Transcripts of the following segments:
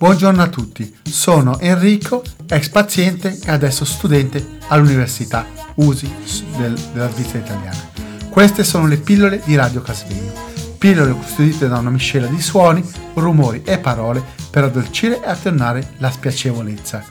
Buongiorno a tutti, sono Enrico, ex paziente e adesso studente all'Università USI del, della Svizzera italiana. Queste sono le pillole di Radio Casvegno, pillole custodite da una miscela di suoni, rumori e parole per addolcire e attenuare la spiacevolezza.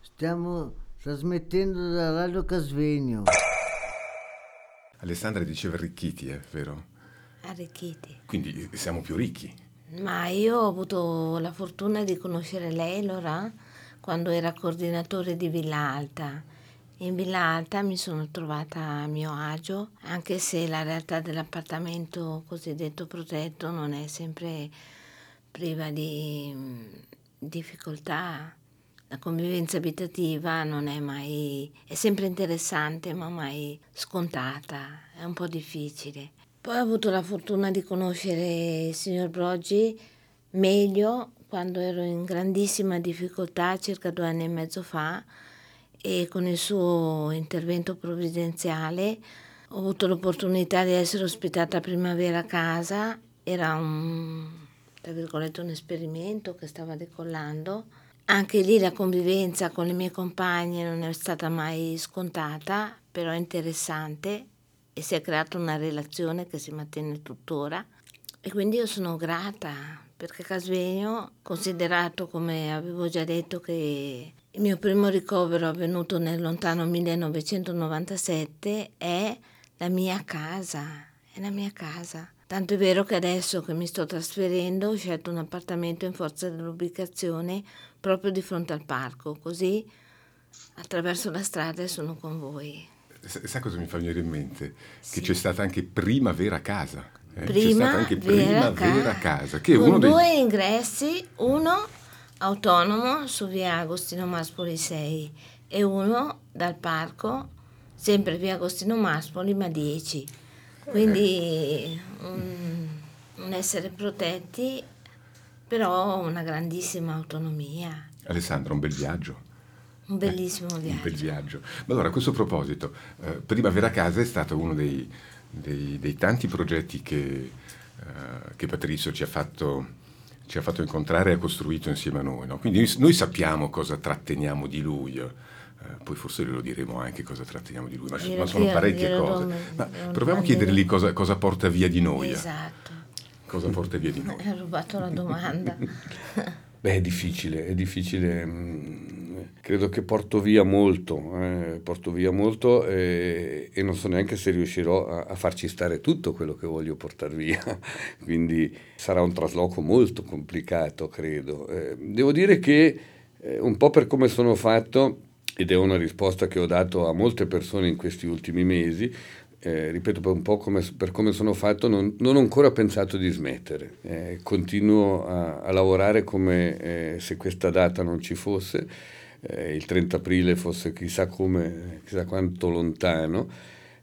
Stiamo trasmettendo da Radio Casvegno. Alessandra diceva arricchiti, è vero? Arricchiti. Quindi siamo più ricchi. Ma io ho avuto la fortuna di conoscere lei, Laura, quando era coordinatore di Villa Alta. In Villa Alta mi sono trovata a mio agio, anche se la realtà dell'appartamento cosiddetto protetto non è sempre priva di mm, difficoltà. La convivenza abitativa non è mai, è sempre interessante ma mai scontata, è un po' difficile. Poi ho avuto la fortuna di conoscere il signor Broggi meglio quando ero in grandissima difficoltà circa due anni e mezzo fa e con il suo intervento provvidenziale ho avuto l'opportunità di essere ospitata a primavera a casa, era un, un esperimento che stava decollando. Anche lì la convivenza con le mie compagne non è stata mai scontata, però interessante e si è creata una relazione che si mantiene tuttora. E quindi io sono grata perché Casvegno, considerato come avevo già detto che il mio primo ricovero avvenuto nel lontano 1997 è la mia casa, è la mia casa. Tanto è vero che adesso che mi sto trasferendo ho scelto un appartamento in forza dell'ubicazione proprio di fronte al parco, così attraverso la strada sono con voi. Sa cosa mi fa venire in mente? Sì. Che c'è stata anche Primavera Casa. Eh? Prima c'è stata anche Primavera Casa, casa che con due dei... ingressi, uno autonomo su via Agostino Maspoli 6 e uno dal parco, sempre via Agostino Maspoli ma 10. Quindi un, un essere protetti però una grandissima autonomia. Alessandra, un bel viaggio. Un bellissimo eh, viaggio. Un bel viaggio. Ma allora, a questo proposito, eh, Primavera Casa è stato uno dei, dei, dei tanti progetti che, eh, che Patrizio ci ha, fatto, ci ha, fatto, incontrare e ha costruito insieme a noi. No? Quindi noi sappiamo cosa tratteniamo di lui. Eh, poi forse glielo diremo anche cosa tratteniamo di lui, ma, ma sono parecchie cose. Ma proviamo a chiedergli cosa, cosa porta via di noi. Eh. Esatto cosa porta via di noi? Hai rubato la domanda. Beh, è difficile, è difficile. Mm, credo che porto via molto, eh, porto via molto e, e, non so neanche se riuscirò a, a, farci stare tutto quello che voglio portare via. Quindi sarà un trasloco molto complicato, credo. Eh, devo dire che eh, un po' per come sono fatto, ed è una risposta che ho dato a molte persone in questi ultimi mesi, eh, ripeto, per un po' come, per come sono fatto, non, non, ho ancora pensato di smettere. Eh, continuo a, a, lavorare come eh, se questa data non ci fosse, eh, il 30 aprile fosse chissà come, chissà quanto lontano.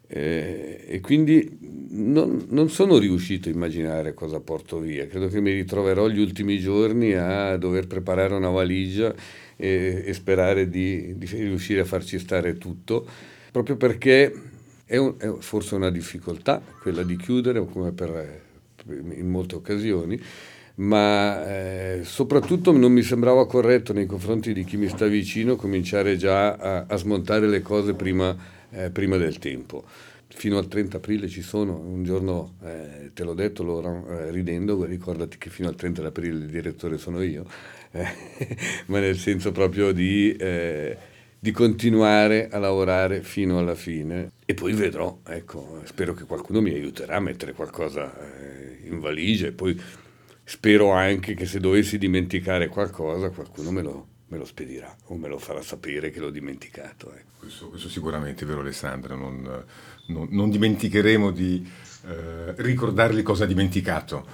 Eh, e quindi non, non, sono riuscito a immaginare cosa porto via. Credo che mi ritroverò gli ultimi giorni a dover preparare una valigia e, e sperare di, di riuscire a farci stare tutto, proprio perché è, un, è, forse una difficoltà quella di chiudere, come per, in molte occasioni, ma eh, soprattutto non mi sembrava corretto nei confronti di chi mi sta vicino cominciare già a, a smontare le cose prima, eh, prima, del tempo. Fino al 30 aprile ci sono, un giorno eh, te l'ho detto loro eh, ridendo, ricordati che fino al 30 aprile il direttore sono io, eh, ma nel senso proprio di eh, di continuare a lavorare fino alla fine e poi vedrò, ecco, spero che qualcuno mi aiuterà a mettere qualcosa eh, in valigia e poi spero anche che se dovessi dimenticare qualcosa qualcuno me lo, me lo spedirà o me lo farà sapere che l'ho dimenticato. Ecco. Questo, questo, sicuramente è vero Alessandra, non, non, non dimenticheremo di eh, ricordargli cosa ha dimenticato.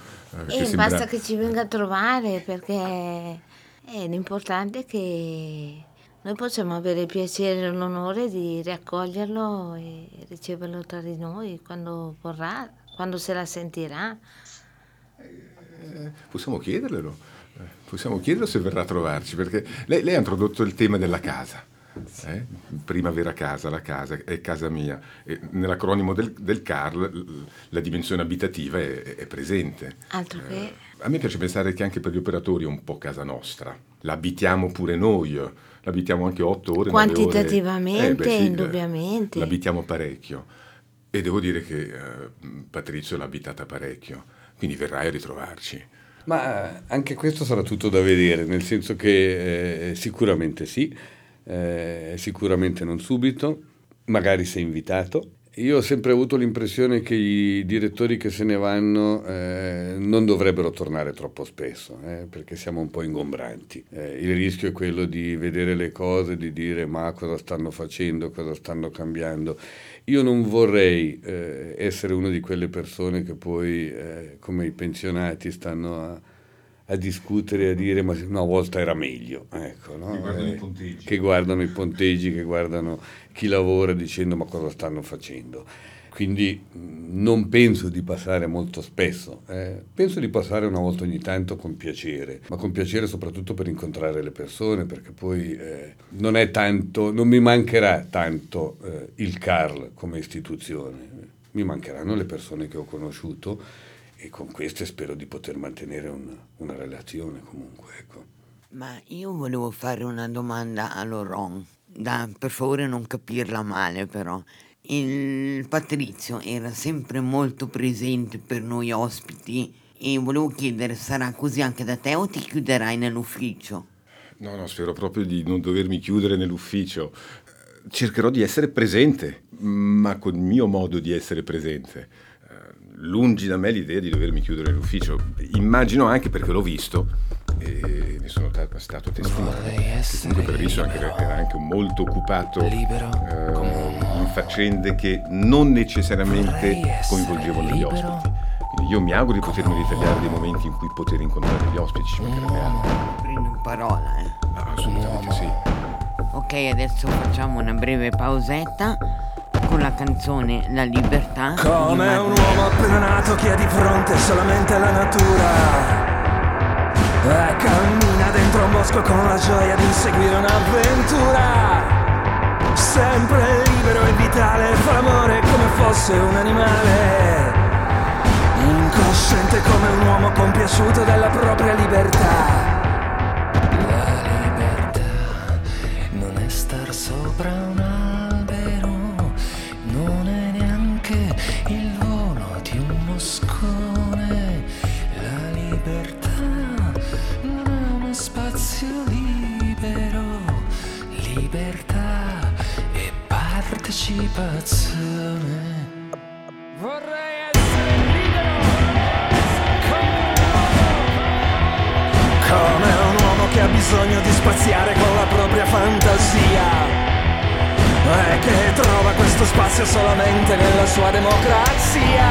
Eh, e sembra... basta che ci venga a trovare perché eh, l'importante è che noi possiamo avere il piacere e l'onore di riaccoglierlo e riceverlo tra di noi quando vorrà, quando se la sentirà. Eh, possiamo chiederglielo, eh, possiamo chiederlo se verrà a trovarci, perché lei, lei, ha introdotto il tema della casa. Eh? Prima avere casa, la casa è casa mia. E nell'acronimo del, del CARL la dimensione abitativa è, è presente. Altro che... Eh, a me piace pensare che anche per gli operatori è un po' casa nostra. L'abitiamo pure noi, l'abitiamo anche otto ore. Quantitativamente, ore. Eh, beh, sì, indubbiamente. L'abitiamo parecchio. E devo dire che eh, Patrizio l'ha abitata parecchio, quindi verrai a ritrovarci. Ma anche questo sarà tutto da vedere, nel senso che eh, sicuramente sì, eh, sicuramente non subito, magari sei invitato. Io ho sempre avuto l'impressione che i direttori che se ne vanno eh, non dovrebbero tornare troppo spesso, eh, perché siamo un po' ingombranti. Eh, il rischio è quello di vedere le cose, di dire ma cosa stanno facendo, cosa stanno cambiando. Io non vorrei eh, essere una di quelle persone che poi, eh, come i pensionati, stanno a a discutere, a dire ma una volta era meglio, ecco, no? che, guardano eh, che guardano i ponteggi, che guardano chi lavora dicendo ma cosa stanno facendo. Quindi non penso di passare molto spesso, eh. penso di passare una volta ogni tanto con piacere, ma con piacere soprattutto per incontrare le persone, perché poi eh, non è tanto, non mi mancherà tanto eh, il CARL come istituzione, mi mancheranno le persone che ho conosciuto e con queste spero di poter mantenere un, una relazione comunque. Ecco. Ma io volevo fare una domanda a Laurent, da, per favore non capirla male però. Il Patrizio era sempre molto presente per noi ospiti e volevo chiedere, sarà così anche da te o ti chiuderai nell'ufficio? No, no, spero proprio di non dovermi chiudere nell'ufficio. Cercherò di essere presente, ma col mio modo di essere presente lungi da me l'idea di dovermi chiudere l'ufficio. Immagino anche perché l'ho visto e ne sono t- stato testimone. Comunque Previso anche, era anche molto occupato eh, in faccende che non necessariamente coinvolgevano gli ospiti. Quindi io mi auguro di potermi ritagliare dei momenti in cui poter incontrare gli ospiti, altro. Prendo in parola, eh. Ah, assolutamente sì. Ok, adesso facciamo una breve pausetta con la canzone La libertà. Come un uomo appena nato che ha di fronte solamente la natura. E cammina dentro un bosco con la gioia di inseguire un'avventura. Sempre libero e vitale, fa l'amore come fosse un animale. Incosciente come un uomo compiaciuto della propria libertà. Ha bisogno di spaziare con la propria fantasia. E che trova questo spazio solamente nella sua democrazia.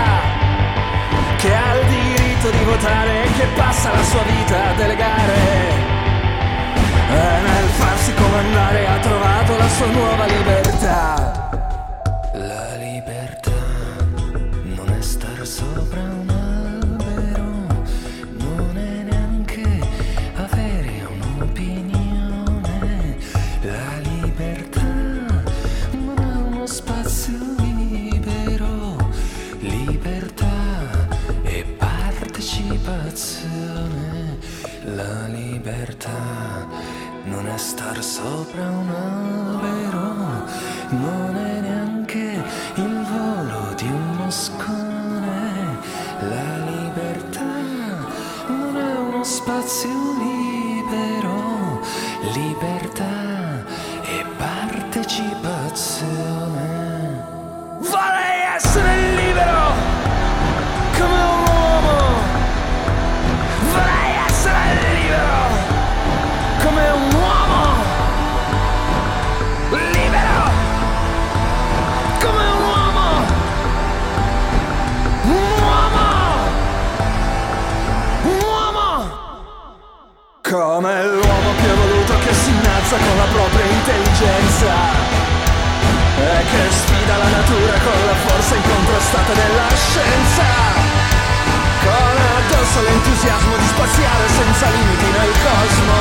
Che ha il diritto di votare e che passa la sua vita a delegare e nel farsi comandare ha trovato la sua nuova libertà. Partecipazione. La libertà non è star sopra un albero, non è neanche il volo di un moscone. La libertà non è uno spazio libero, libertà e partecipazione. Come l'uomo più evoluto che si innalza con la propria intelligenza. E che sfida la natura con la forza incontrastata della scienza. Con addosso l'entusiasmo di spaziare senza limiti nel cosmo.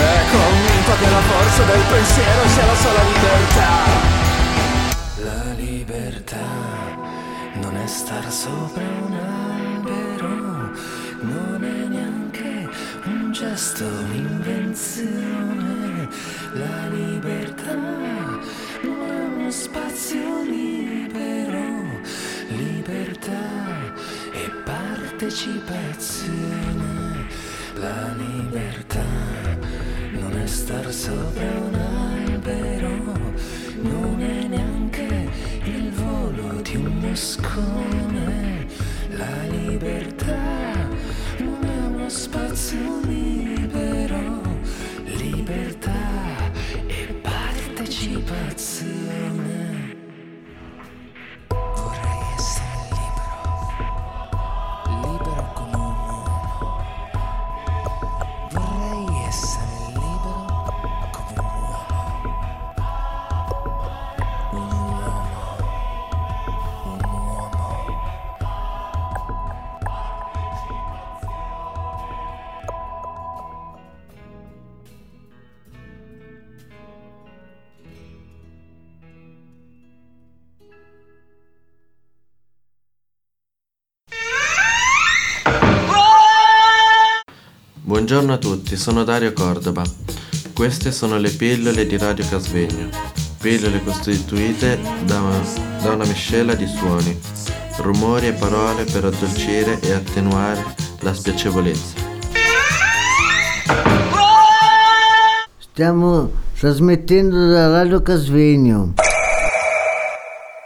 È convinto che la forza del pensiero sia la sola libertà. La libertà non è star sopra un albero, gesto, un'invenzione. La libertà non è uno spazio libero, libertà e partecipazione. La libertà non è star sopra un albero, non è neanche il volo di un moscone. La libertà non è uno Buongiorno a tutti, sono Dario Cordova. Queste sono le pillole di Radio Casvegno. Pillole costituite da una, da una miscela di suoni, rumori e parole per addolcire e attenuare la spiacevolezza. Stiamo trasmettendo da Radio Casvegno.